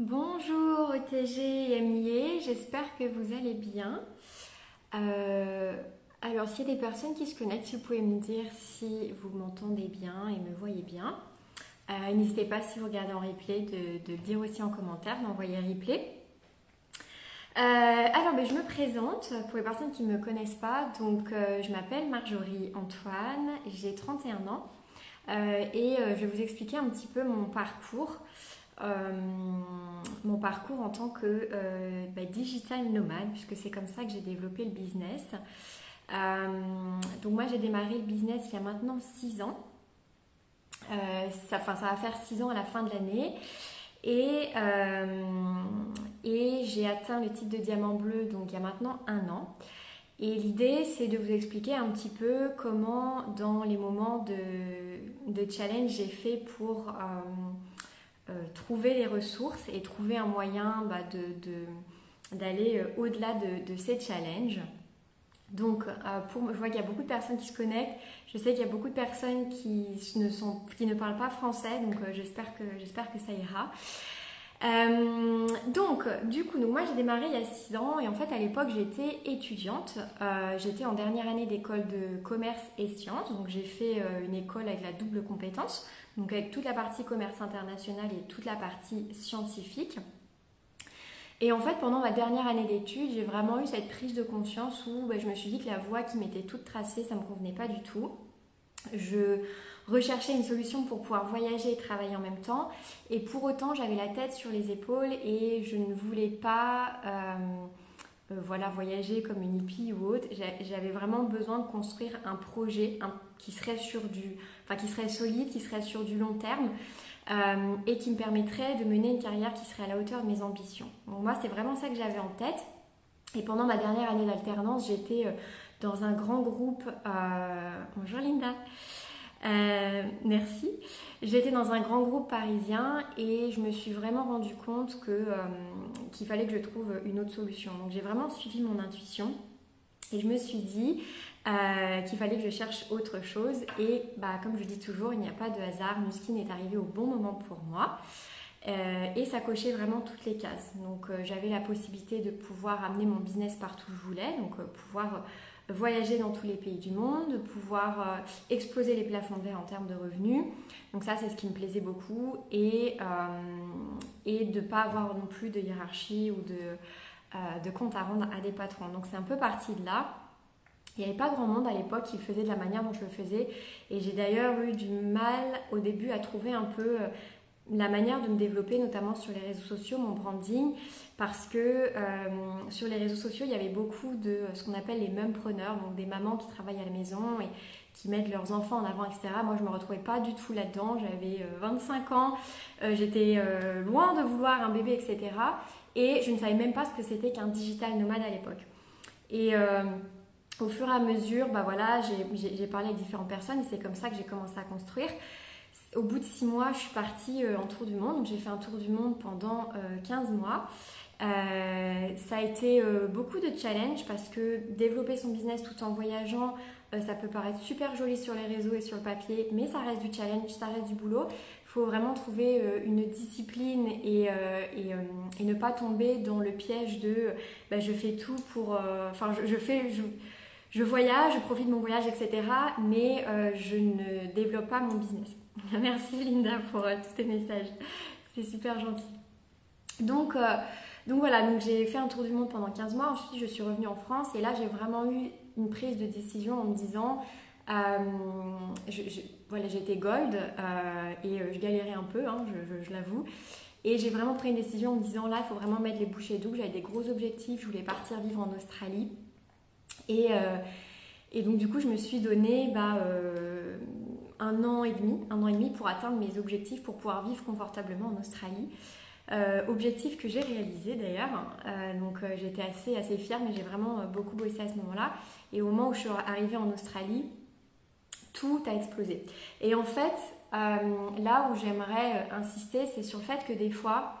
Bonjour OTG et MIA, j'espère que vous allez bien. Euh, alors s'il y a des personnes qui se connectent, vous pouvez me dire si vous m'entendez bien et me voyez bien. Euh, n'hésitez pas si vous regardez en replay de, le dire aussi en commentaire, d'envoyer replay. Euh, alors ben, je me présente pour les personnes qui ne me connaissent pas. Donc je m'appelle Marjorie Antoine, j'ai 31 ans et je vais vous expliquer un petit peu mon parcours. Euh, mon parcours en tant que euh, bah, digital nomade, puisque c'est comme ça que j'ai développé le business. Euh, donc moi j'ai démarré le business il y a maintenant 6 ans. ça, ça va faire 6 ans à la fin de l'année. Et, et j'ai atteint le titre de diamant bleu donc il y a maintenant un an. Et l'idée, c'est de vous expliquer un petit peu comment, dans les moments de, de challenge, j'ai fait pour trouver les ressources et trouver un moyen bah, d'aller euh, au-delà de, ces challenges. Donc, euh, pour, je vois qu'il y a beaucoup de personnes qui se connectent. Je sais qu'il y a beaucoup de personnes qui ne, parlent pas français, donc j'espère que, j'espère que ça ira. donc, du coup, moi j'ai démarré il y a 6 ans et en fait à l'époque j'étais étudiante. j'étais en dernière année d'école de commerce et sciences, donc j'ai fait une école avec la double compétence donc avec toute la partie commerce international et toute la partie scientifique. Et en fait, pendant ma dernière année d'études, j'ai vraiment eu cette prise de conscience où bah, je me suis dit que la voie qui m'était toute tracée, ça ne me convenait pas du tout. Je recherchais une solution pour pouvoir voyager et travailler en même temps. Et pour autant, j'avais la tête sur les épaules et je ne voulais pas euh, euh, voilà, voyager comme une hippie ou autre. J'avais vraiment besoin de construire un projet qui serait sur du, enfin qui serait solide, qui serait sur du long terme. Euh, et qui me permettrait de mener une carrière qui serait à la hauteur de mes ambitions. Donc moi, c'est vraiment ça que j'avais en tête. Et pendant ma dernière année d'alternance, j'étais euh, dans un grand groupe. Bonjour Linda. Euh, merci. J'étais dans un grand groupe parisien et je me suis vraiment rendu compte euh, qu'il fallait que je trouve une autre solution. Donc j'ai vraiment suivi mon intuition et je me suis dit euh, qu'il fallait que je cherche autre chose. Et bah, comme je dis toujours, il n'y a pas de hasard. Muskin est arrivé au bon moment pour moi. et ça cochait vraiment toutes les cases. Donc j'avais la possibilité de pouvoir amener mon business partout où je voulais, donc pouvoir voyager dans tous les pays du monde, pouvoir euh, exploser les plafonds de verre en termes de revenus. Donc ça, c'est ce qui me plaisait beaucoup. Et, euh, et de ne pas avoir non plus de hiérarchie ou de, euh, de compte à rendre à des patrons. Donc c'est un peu parti de là. Il n'y avait pas grand monde à l'époque qui faisait de la manière dont je le faisais. Et j'ai d'ailleurs eu du mal au début à trouver un peu la manière de me développer, notamment sur les réseaux sociaux, mon branding, parce que euh, sur les réseaux sociaux, il y avait beaucoup de ce qu'on appelle les mumpreneurs, donc des mamans qui travaillent à la maison et qui mettent leurs enfants en avant, etc. Moi, je ne me retrouvais pas du tout là-dedans. J'avais 25 euh, ans, euh, j'étais loin de vouloir un bébé, etc. Et je ne savais même pas ce que c'était qu'un digital nomade à l'époque. Et au fur et à mesure, bah voilà, j'ai parlé avec différentes personnes et c'est comme ça que j'ai commencé à construire au bout de six mois, je suis partie euh, en tour du monde. J'ai fait un tour du monde pendant 15 euh, mois. Euh, ça a été beaucoup de challenges parce que développer son business tout en voyageant, ça peut paraître super joli sur les réseaux et sur le papier, mais ça reste du challenge, ça reste du boulot. Il faut vraiment trouver une discipline et, ne pas tomber dans le piège de bah, je fais tout pour. Enfin, je, fais. je voyage, je profite de mon voyage, etc. Mais je ne développe pas mon business. Merci Linda pour euh, tous tes messages. C'est super gentil. Donc, euh, donc voilà, donc j'ai fait un tour du monde pendant 15 mois. Ensuite, je suis revenue en France et là, j'ai vraiment eu une prise de décision en me disant euh, voilà, j'étais gold et je galérais un peu, hein, je, l'avoue. Et j'ai vraiment pris une décision en me disant là, il faut vraiment mettre les bouchées doubles. J'avais des gros objectifs, je voulais partir vivre en Australie. Et, et donc, du coup, je me suis donné bah, un an et demi, un an et demi pour atteindre mes objectifs, pour pouvoir vivre confortablement en Australie. Euh, objectif que j'ai réalisé d'ailleurs. Euh, donc euh, j'étais assez, assez fière, mais j'ai vraiment beaucoup bossé à ce moment-là. Et au moment où je suis arrivée en Australie, tout a explosé. Et en fait, là où j'aimerais insister, c'est sur le fait que des fois,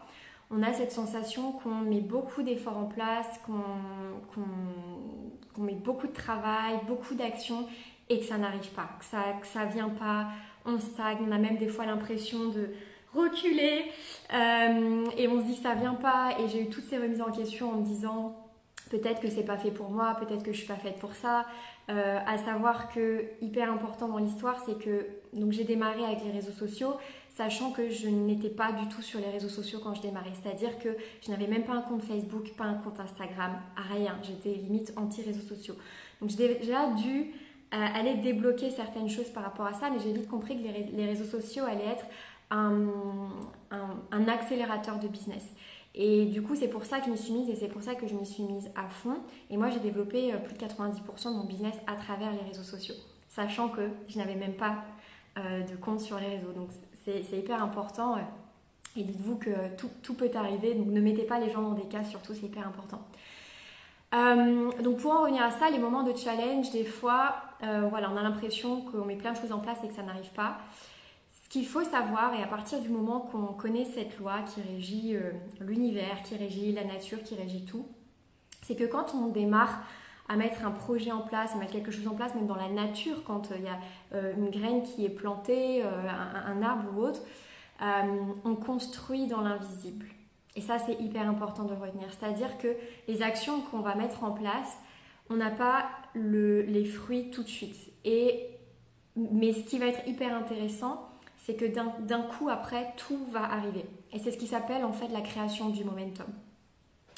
on a cette sensation qu'on met beaucoup d'efforts en place, qu'on met beaucoup de travail, beaucoup d'actions, et que ça n'arrive pas, que ça, que ça vient pas, on stagne, on a même des fois l'impression de reculer. et on se dit que ça vient pas. Et j'ai eu toutes ces remises en question en me disant peut-être que c'est pas fait pour moi, peut-être que je suis pas faite pour ça. Euh, à savoir que hyper important dans l'histoire, c'est que donc j'ai démarré avec les réseaux sociaux, sachant que je n'étais pas du tout sur les réseaux sociaux quand je démarrais. C'est-à-dire que je n'avais même pas un compte Facebook, pas un compte Instagram, rien. J'étais limite anti-réseaux sociaux. Donc j'ai déjà dû euh, aller débloquer certaines choses par rapport à ça, mais j'ai vite compris que les, réseaux sociaux allaient être un, un accélérateur de business. Et du coup, c'est pour ça que je m'y suis mise et c'est pour ça que je m'y suis mise à fond. Et moi, j'ai développé euh, plus de 90% de mon business à travers les réseaux sociaux, sachant que je n'avais même pas euh, de compte sur les réseaux. Donc, c'est hyper important. Et dites-vous que tout, peut arriver, donc ne mettez pas les gens dans des cases, surtout, c'est hyper important. donc pour en revenir à ça, les moments de challenge, des fois, voilà, on a l'impression qu'on met plein de choses en place et que ça n'arrive pas. Ce qu'il faut savoir, et à partir du moment qu'on connaît cette loi qui régit euh, l'univers, qui régit la nature, qui régit tout, c'est que quand on démarre à mettre un projet en place, à mettre quelque chose en place, même dans la nature, quand euh, il y a euh, une graine qui est plantée, un, arbre ou autre, on construit dans l'invisible. Et ça, c'est hyper important de retenir. C'est-à-dire que les actions qu'on va mettre en place, on n'a pas les fruits tout de suite. Et, mais ce qui va être hyper intéressant, c'est que d'un coup après, tout va arriver. Et c'est ce qui s'appelle en fait la création du momentum.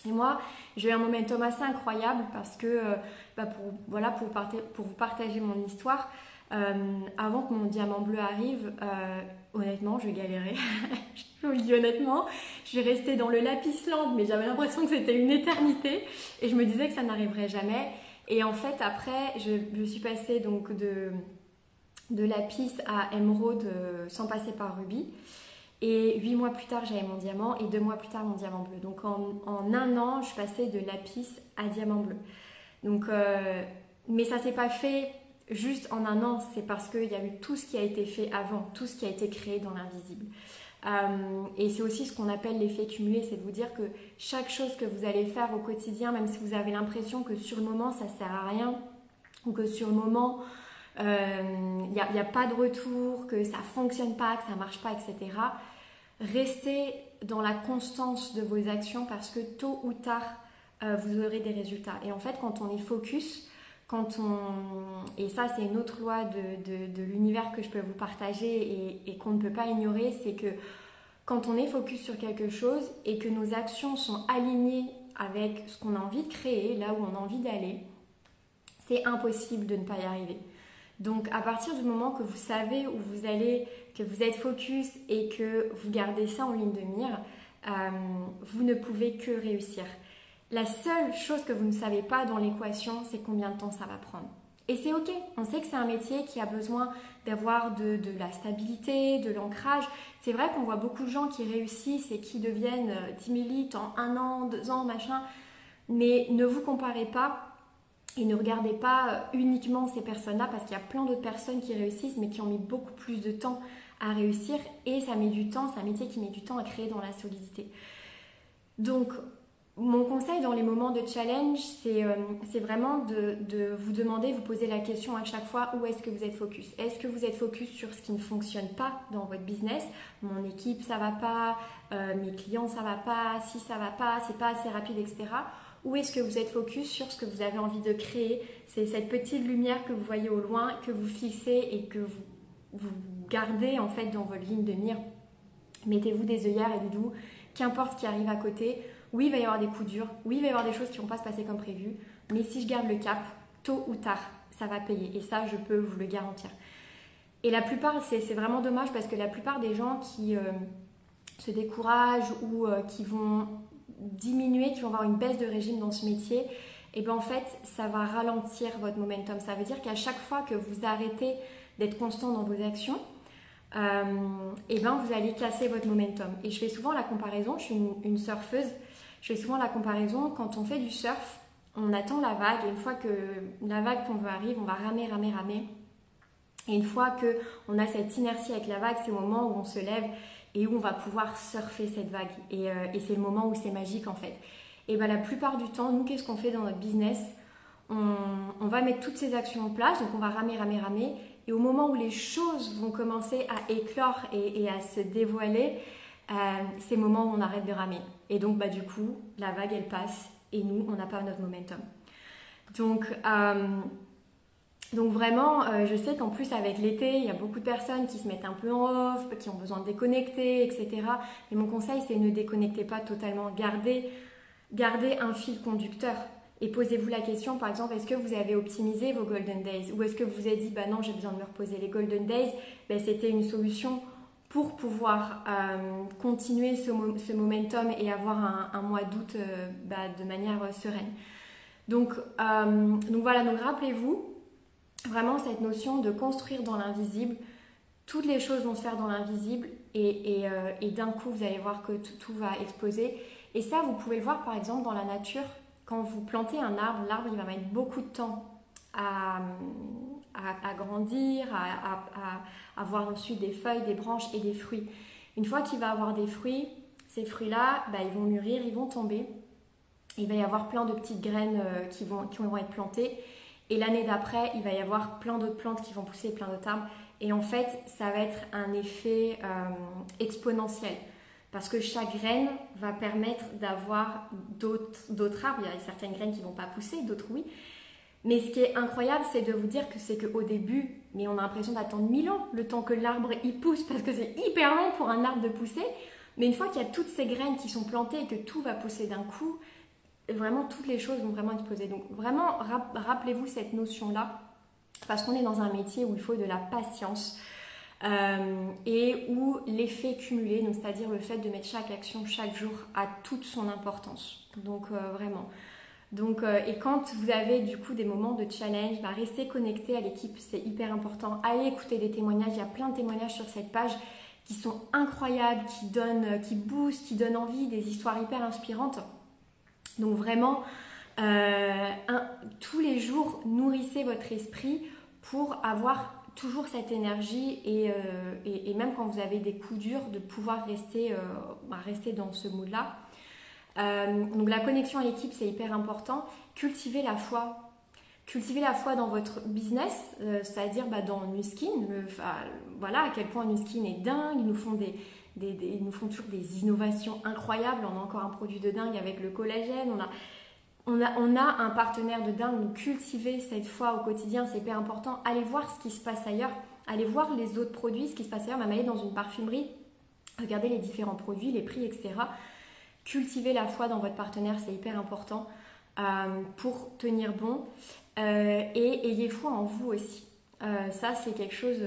Et moi, j'ai eu un momentum assez incroyable parce que, euh, bah, pour, voilà, pour, pour, vous partager mon histoire, euh, avant que mon diamant bleu arrive, euh, honnêtement, je galérais. je vous le dis honnêtement, je suis restée dans le Lapisland, mais j'avais l'impression que c'était une éternité et je me disais que ça n'arriverait jamais. Et en fait, après, je, suis passée donc de lapis à émeraude euh, sans passer par rubis. Et huit mois plus tard, j'avais mon diamant et deux mois plus tard, mon diamant bleu. Donc en, un an, je passais de lapis à diamant bleu. Donc, euh, mais ça s'est pas fait juste en un an, c'est parce qu'il y a eu tout ce qui a été fait avant, tout ce qui a été créé dans l'invisible. Euh, et c'est aussi ce qu'on appelle l'effet cumulé, c'est de vous dire que chaque chose que vous allez faire au quotidien, même si vous avez l'impression que sur le moment ça sert à rien, ou que sur le moment il euh, n'y a, a, pas de retour, que ça fonctionne pas, que ça marche pas, etc. Restez dans la constance de vos actions parce que tôt ou tard, euh, vous aurez des résultats. Et en fait, quand on est focus, quand on... et ça c'est une autre loi de, de, l'univers que je peux vous partager et, et qu'on ne peut pas ignorer, c'est que quand on est focus sur quelque chose et que nos actions sont alignées avec ce qu'on a envie de créer, là où on a envie d'aller, c'est impossible de ne pas y arriver. Donc à partir du moment que vous savez où vous allez, que vous êtes focus et que vous gardez ça en ligne de mire, euh, vous ne pouvez que réussir. La seule chose que vous ne savez pas dans l'équation, c'est combien de temps ça va prendre. Et c'est ok, on sait que c'est un métier qui a besoin d'avoir de, la stabilité, de l'ancrage. C'est vrai qu'on voit beaucoup de gens qui réussissent et qui deviennent euh, timides en un an, deux ans, machin. Mais ne vous comparez pas et ne regardez pas euh, uniquement ces personnes-là parce qu'il y a plein d'autres personnes qui réussissent mais qui ont mis beaucoup plus de temps à réussir et ça met du temps, c'est un métier qui met du temps à créer dans la solidité. Donc mon conseil dans les moments de challenge, c'est euh, vraiment de, vous demander, vous poser la question à chaque fois où est-ce que vous êtes focus? Est-ce que vous êtes focus sur ce qui ne fonctionne pas dans votre business? Mon équipe, ça va pas, euh, mes clients, ça va pas, si ça va pas, c'est pas assez rapide, etc. Ou est-ce que vous êtes focus sur ce que vous avez envie de créer? C'est cette petite lumière que vous voyez au loin, que vous fixez et que vous, vous gardez en fait dans votre ligne de mire. Mettez-vous des œillères et dites-vous, qu'importe ce qui arrive à côté, oui, il va y avoir des coups durs, oui, il va y avoir des choses qui ne vont pas se passer comme prévu, mais si je garde le cap, tôt ou tard, ça va payer. Et ça, je peux vous le garantir. Et la plupart, c'est vraiment dommage parce que la plupart des gens qui euh, se découragent ou euh, qui vont diminuer, qui vont avoir une baisse de régime dans ce métier, et eh bien en fait, ça va ralentir votre momentum. Ça veut dire qu'à chaque fois que vous arrêtez d'être constant dans vos actions, euh, et eh ben vous allez casser votre momentum. Et je fais souvent la comparaison, je suis une, surfeuse, je fais souvent la comparaison quand on fait du surf, on attend la vague, et une fois que la vague qu'on veut arrive, on va ramer, ramer, ramer. Et une fois que on a cette inertie avec la vague, c'est au moment où on se lève et où on va pouvoir surfer cette vague. Et, euh, c'est le moment où c'est magique en fait. Et bien la plupart du temps, nous, qu'est-ce qu'on fait dans notre business? On, va mettre toutes ces actions en place, donc on va ramer, ramer, ramer. Et au moment où les choses vont commencer à éclore et, à se dévoiler, ces moments où on arrête de ramer. Et donc, bah, du coup, la vague, elle passe et nous, on n'a pas notre momentum. Donc, donc vraiment, euh, je sais qu'en plus avec l'été, il y a beaucoup de personnes qui se mettent un peu en off, qui ont besoin de déconnecter, etc. Mais mon conseil, c'est ne déconnectez pas totalement. Gardez, gardez un fil conducteur. Et posez-vous la question, par exemple, est-ce que vous avez optimisé vos Golden Days? Ou est-ce que vous avez dit, bah non, j'ai besoin de me reposer les Golden Days? Ben, C'était une solution pour pouvoir euh, continuer ce, momentum et avoir un, mois d'août euh, bah, de manière sereine. Donc, donc voilà, donc rappelez-vous, vraiment cette notion de construire dans l'invisible. Toutes les choses vont se faire dans l'invisible et, euh, d'un coup, vous allez voir que tout, va exploser. Et ça, vous pouvez le voir par exemple dans la nature. Quand vous plantez un arbre, l'arbre, il va mettre beaucoup de temps à, grandir, à, avoir ensuite des feuilles, des branches et des fruits. Une fois qu'il va avoir des fruits, ces fruits-là, bah, ils vont mûrir, ils vont tomber. Il va y avoir plein de petites graines euh, qui, vont, qui vont être plantées. Et l'année d'après, il va y avoir plein d'autres plantes qui vont pousser, plein d'autres arbres. Et en fait, ça va être un effet euh, exponentiel. Parce que chaque graine va permettre d'avoir d'autres arbres. Il y a certaines graines qui ne vont pas pousser, d'autres oui. Mais ce qui est incroyable, c'est de vous dire que c'est qu'au début, mais on a l'impression d'attendre mille ans le temps que l'arbre y pousse, parce que c'est hyper long pour un arbre de pousser. Mais une fois qu'il y a toutes ces graines qui sont plantées et que tout va pousser d'un coup, vraiment toutes les choses vont vraiment exploser. Donc vraiment, rappelez-vous cette notion-là, parce qu'on est dans un métier où il faut de la patience. Euh, et où l'effet cumulé, c'est-à-dire le fait de mettre chaque action chaque jour, a toute son importance. Donc euh, vraiment. Donc, euh, et quand vous avez du coup des moments de challenge, bah, restez connecté à l'équipe, c'est hyper important. Allez écouter des témoignages, il y a plein de témoignages sur cette page qui sont incroyables, qui donnent, qui boostent, qui donnent envie, des histoires hyper inspirantes. Donc vraiment, euh, tous les jours, nourrissez votre esprit pour avoir toujours cette énergie et, euh, même quand vous avez des coups durs, de pouvoir rester, euh, bah, rester dans ce mood-là. Donc la connexion à l'équipe, c'est hyper important. Cultivez la foi. Cultivez la foi dans votre business, c'est-à-dire bah, dans Nuskin. voilà à quel point Nuskin est dingue. Ils nous font des, nous font toujours des innovations incroyables. On a encore un produit de dingue avec le collagène. On a, on a, on a un partenaire de dingue. Donc cultiver cette foi au quotidien, c'est hyper important. Allez voir ce qui se passe ailleurs. Allez voir les autres produits, ce qui se passe ailleurs. Même aller dans une parfumerie, regardez les différents produits, les prix, etc. Cultiver la foi dans votre partenaire, c'est hyper important euh, pour tenir bon. Euh, et ayez foi en vous aussi. Euh, ça, c'est quelque chose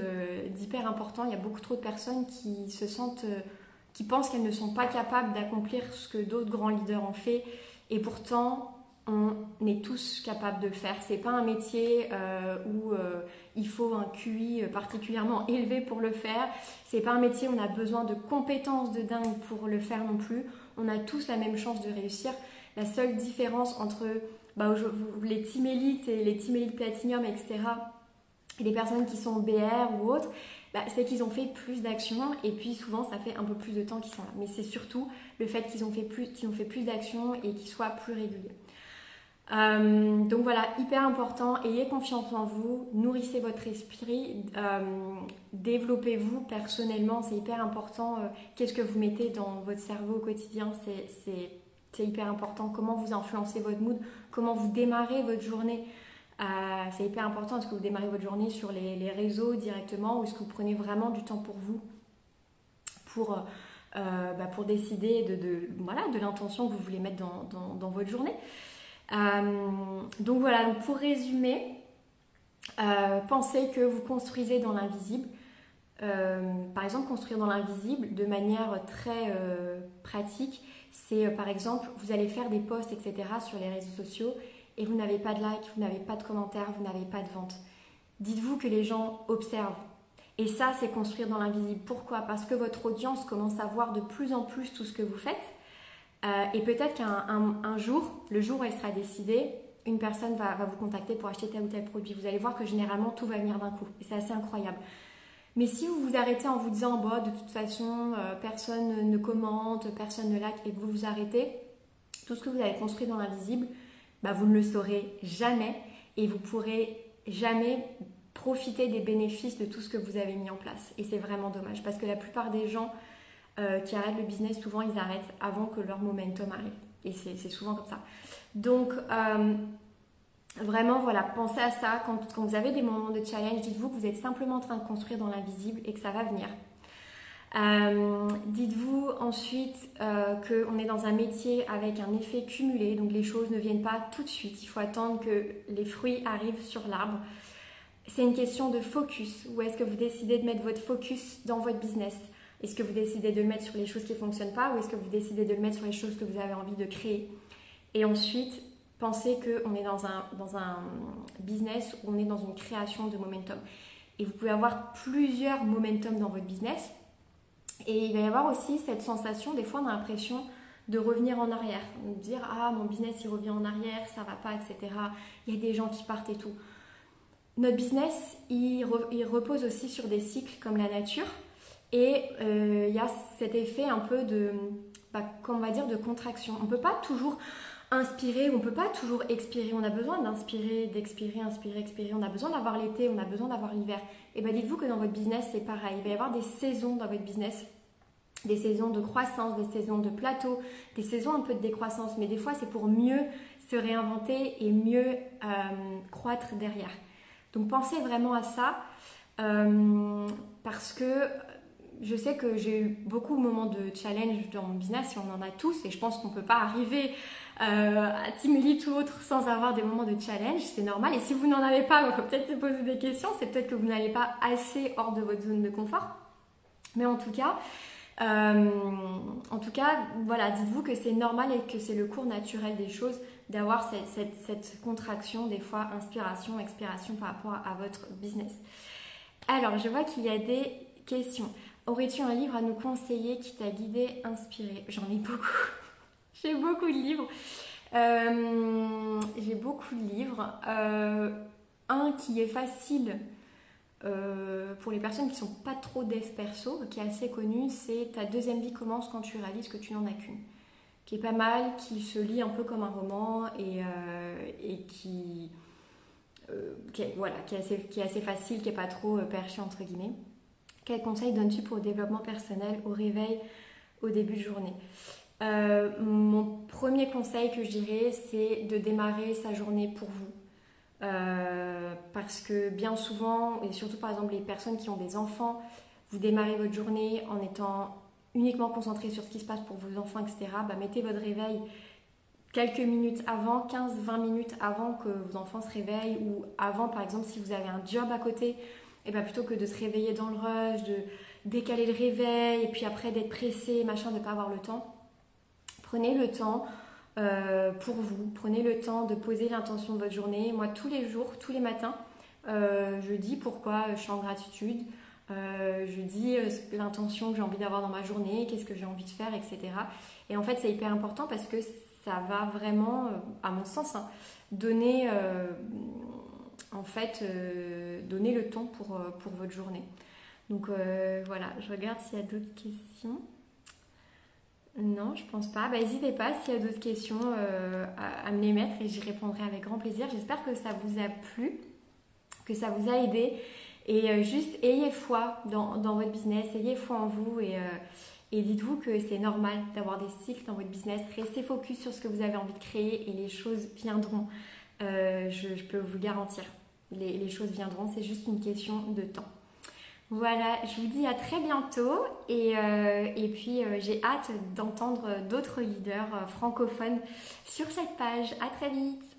d'hyper important. Il y a beaucoup trop de personnes qui se sentent, qui pensent qu'elles ne sont pas capables d'accomplir ce que d'autres grands leaders ont fait. Et pourtant, on est tous capables de le faire. C'est pas un métier où il faut un QI particulièrement élevé pour le faire. C'est pas un métier où on a besoin de compétences de dingue pour le faire non plus. On a tous la même chance de réussir. La seule différence entre bah, les team élites et les team élites platinum, etc., les personnes qui sont BR ou autres, bah, c'est qu'ils ont fait plus d'actions et puis souvent ça fait un peu plus de temps qu'ils sont là. Mais c'est surtout le fait qu'ils ont fait plus, qu'ils ont fait plus d'actions et qu'ils soient plus réguliers. Euh, donc voilà, hyper important, ayez confiance en vous, nourrissez votre esprit, euh, développez-vous personnellement, c'est hyper important. Euh, qu'est-ce que vous mettez dans votre cerveau au quotidien, c'est hyper important. Comment vous influencez votre mood, comment vous démarrez votre journée. C'est hyper important. Est-ce que vous démarrez votre journée sur les, réseaux directement ou est-ce que vous prenez vraiment du temps pour vous pour, bah, pour décider de, de l'intention que vous voulez mettre dans, votre journée Donc voilà, pour résumer, pensez que vous construisez dans l'invisible. par exemple, construire dans l'invisible de manière très pratique, c'est par exemple, vous allez faire des posts, etc. sur les réseaux sociaux et vous n'avez pas de like, vous n'avez pas de commentaires, vous n'avez pas de vente. Dites-vous que les gens observent. Et ça, c'est construire dans l'invisible. Pourquoi? Parce que votre audience commence à voir de plus en plus tout ce que vous faites. Euh, et peut-être qu'un jour, le jour où elle sera décidée, une personne va, vous contacter pour acheter tel ou tel produit. Vous allez voir que généralement, tout va venir d'un coup. Et c'est assez incroyable. Mais si vous vous arrêtez en vous disant, bah, de toute façon, euh, personne ne commente, personne ne like, et que vous vous arrêtez, tout ce que vous avez construit dans l'invisible, bah, vous ne le saurez jamais et vous pourrez jamais profiter des bénéfices de tout ce que vous avez mis en place. Et c'est vraiment dommage parce que la plupart des gens qui arrêtent le business, souvent ils arrêtent avant que leur momentum arrive. Et c'est souvent comme ça. Donc, vraiment, voilà, pensez à ça. Quand, vous avez des moments de challenge, dites-vous que vous êtes simplement en train de construire dans l'invisible et que ça va venir. Euh, dites-vous ensuite euh, qu'on est dans un métier avec un effet cumulé, donc les choses ne viennent pas tout de suite. Il faut attendre que les fruits arrivent sur l'arbre. C'est une question de focus. Où est-ce que vous décidez de mettre votre focus dans votre business? Est-ce que vous décidez de le mettre sur les choses qui ne fonctionnent pas ou est-ce que vous décidez de le mettre sur les choses que vous avez envie de créer? Et ensuite, pensez qu'on est dans un, dans un business où on est dans une création de momentum. Et vous pouvez avoir plusieurs momentum dans votre business et il va y avoir aussi cette sensation, des fois on a l'impression de revenir en arrière, de dire ah mon business il revient en arrière, ça va pas, etc. Il y a des gens qui partent et tout. Notre business il, repose aussi sur des cycles comme la nature et euh, il y a cet effet un peu de, bah, on va dire, de contraction. On peut pas toujours inspirer, on peut pas toujours expirer. On a besoin d'inspirer, d'expirer, inspirer, expirer. On a besoin d'avoir l'été, on a besoin d'avoir l'hiver. Et bien dites-vous que dans votre business, c'est pareil. Il va y avoir des saisons dans votre business des saisons de croissance, des saisons de plateau, des saisons un peu de décroissance, mais des fois c'est pour mieux se réinventer et mieux euh, croître derrière. Donc pensez vraiment à ça euh, parce que je sais que j'ai eu beaucoup de moments de challenge dans mon business et on en a tous et je pense qu'on ne peut pas arriver euh, à Team ou autre sans avoir des moments de challenge, c'est normal. Et si vous n'en avez pas, il faut peut-être se poser des questions, c'est peut-être que vous n'allez pas assez hors de votre zone de confort. Mais en tout cas, euh, en tout cas, voilà, dites-vous que c'est normal et que c'est le cours naturel des choses d'avoir cette, contraction, des fois inspiration, expiration par rapport à votre business. Alors, je vois qu'il y a des questions. Aurais-tu un livre à nous conseiller qui t'a guidé, inspiré? J'en ai beaucoup. J'ai beaucoup de livres. Euh, j'ai beaucoup de livres. Euh, un qui est facile euh, pour les personnes qui sont pas trop dev perso, qui est assez connu, c'est Ta deuxième vie commence quand tu réalises que tu n'en as qu'une. Qui est pas mal, qui se lit un peu comme un roman et, qui, est, voilà, qui, est assez, qui est assez facile, qui est pas trop perché entre guillemets. Quel conseil donnes-tu pour le développement personnel au réveil, au début de journée euh, Mon premier conseil que je dirais, c'est de démarrer sa journée pour vous. Euh, parce que bien souvent, et surtout par exemple les personnes qui ont des enfants, vous démarrez votre journée en étant uniquement concentré sur ce qui se passe pour vos enfants, etc. Bah, mettez votre réveil quelques minutes avant, 15-20 minutes avant que vos enfants se réveillent ou avant par exemple si vous avez un job à côté, et bien plutôt que de se réveiller dans le rush, de décaler le réveil et puis après d'être pressé, machin, de ne pas avoir le temps, prenez le temps euh, pour vous, prenez le temps de poser l'intention de votre journée. Moi, tous les jours, tous les matins, euh, je dis pourquoi je suis en gratitude. Euh, je dis l'intention que j'ai envie d'avoir dans ma journée, qu'est-ce que j'ai envie de faire, etc. Et en fait, c'est hyper important parce que ça va vraiment, à mon sens, hein, donner en fait, euh, donner le temps pour, euh, votre journée. Donc euh, voilà, je regarde s'il y a d'autres questions. Non, je pense pas. Bah, n'hésitez pas s'il y a d'autres questions à, me les mettre et j'y répondrai avec grand plaisir. J'espère que ça vous a plu, que ça vous a aidé. Et juste ayez foi dans, votre business, ayez foi en vous et, dites-vous que c'est normal d'avoir des cycles dans votre business. Restez focus sur ce que vous avez envie de créer et les choses viendront. je, peux vous garantir les, choses viendront, c'est juste une question de temps. Voilà, je vous dis à très bientôt et, euh, puis euh, j'ai hâte d'entendre d'autres leaders euh, francophones sur cette page. À très vite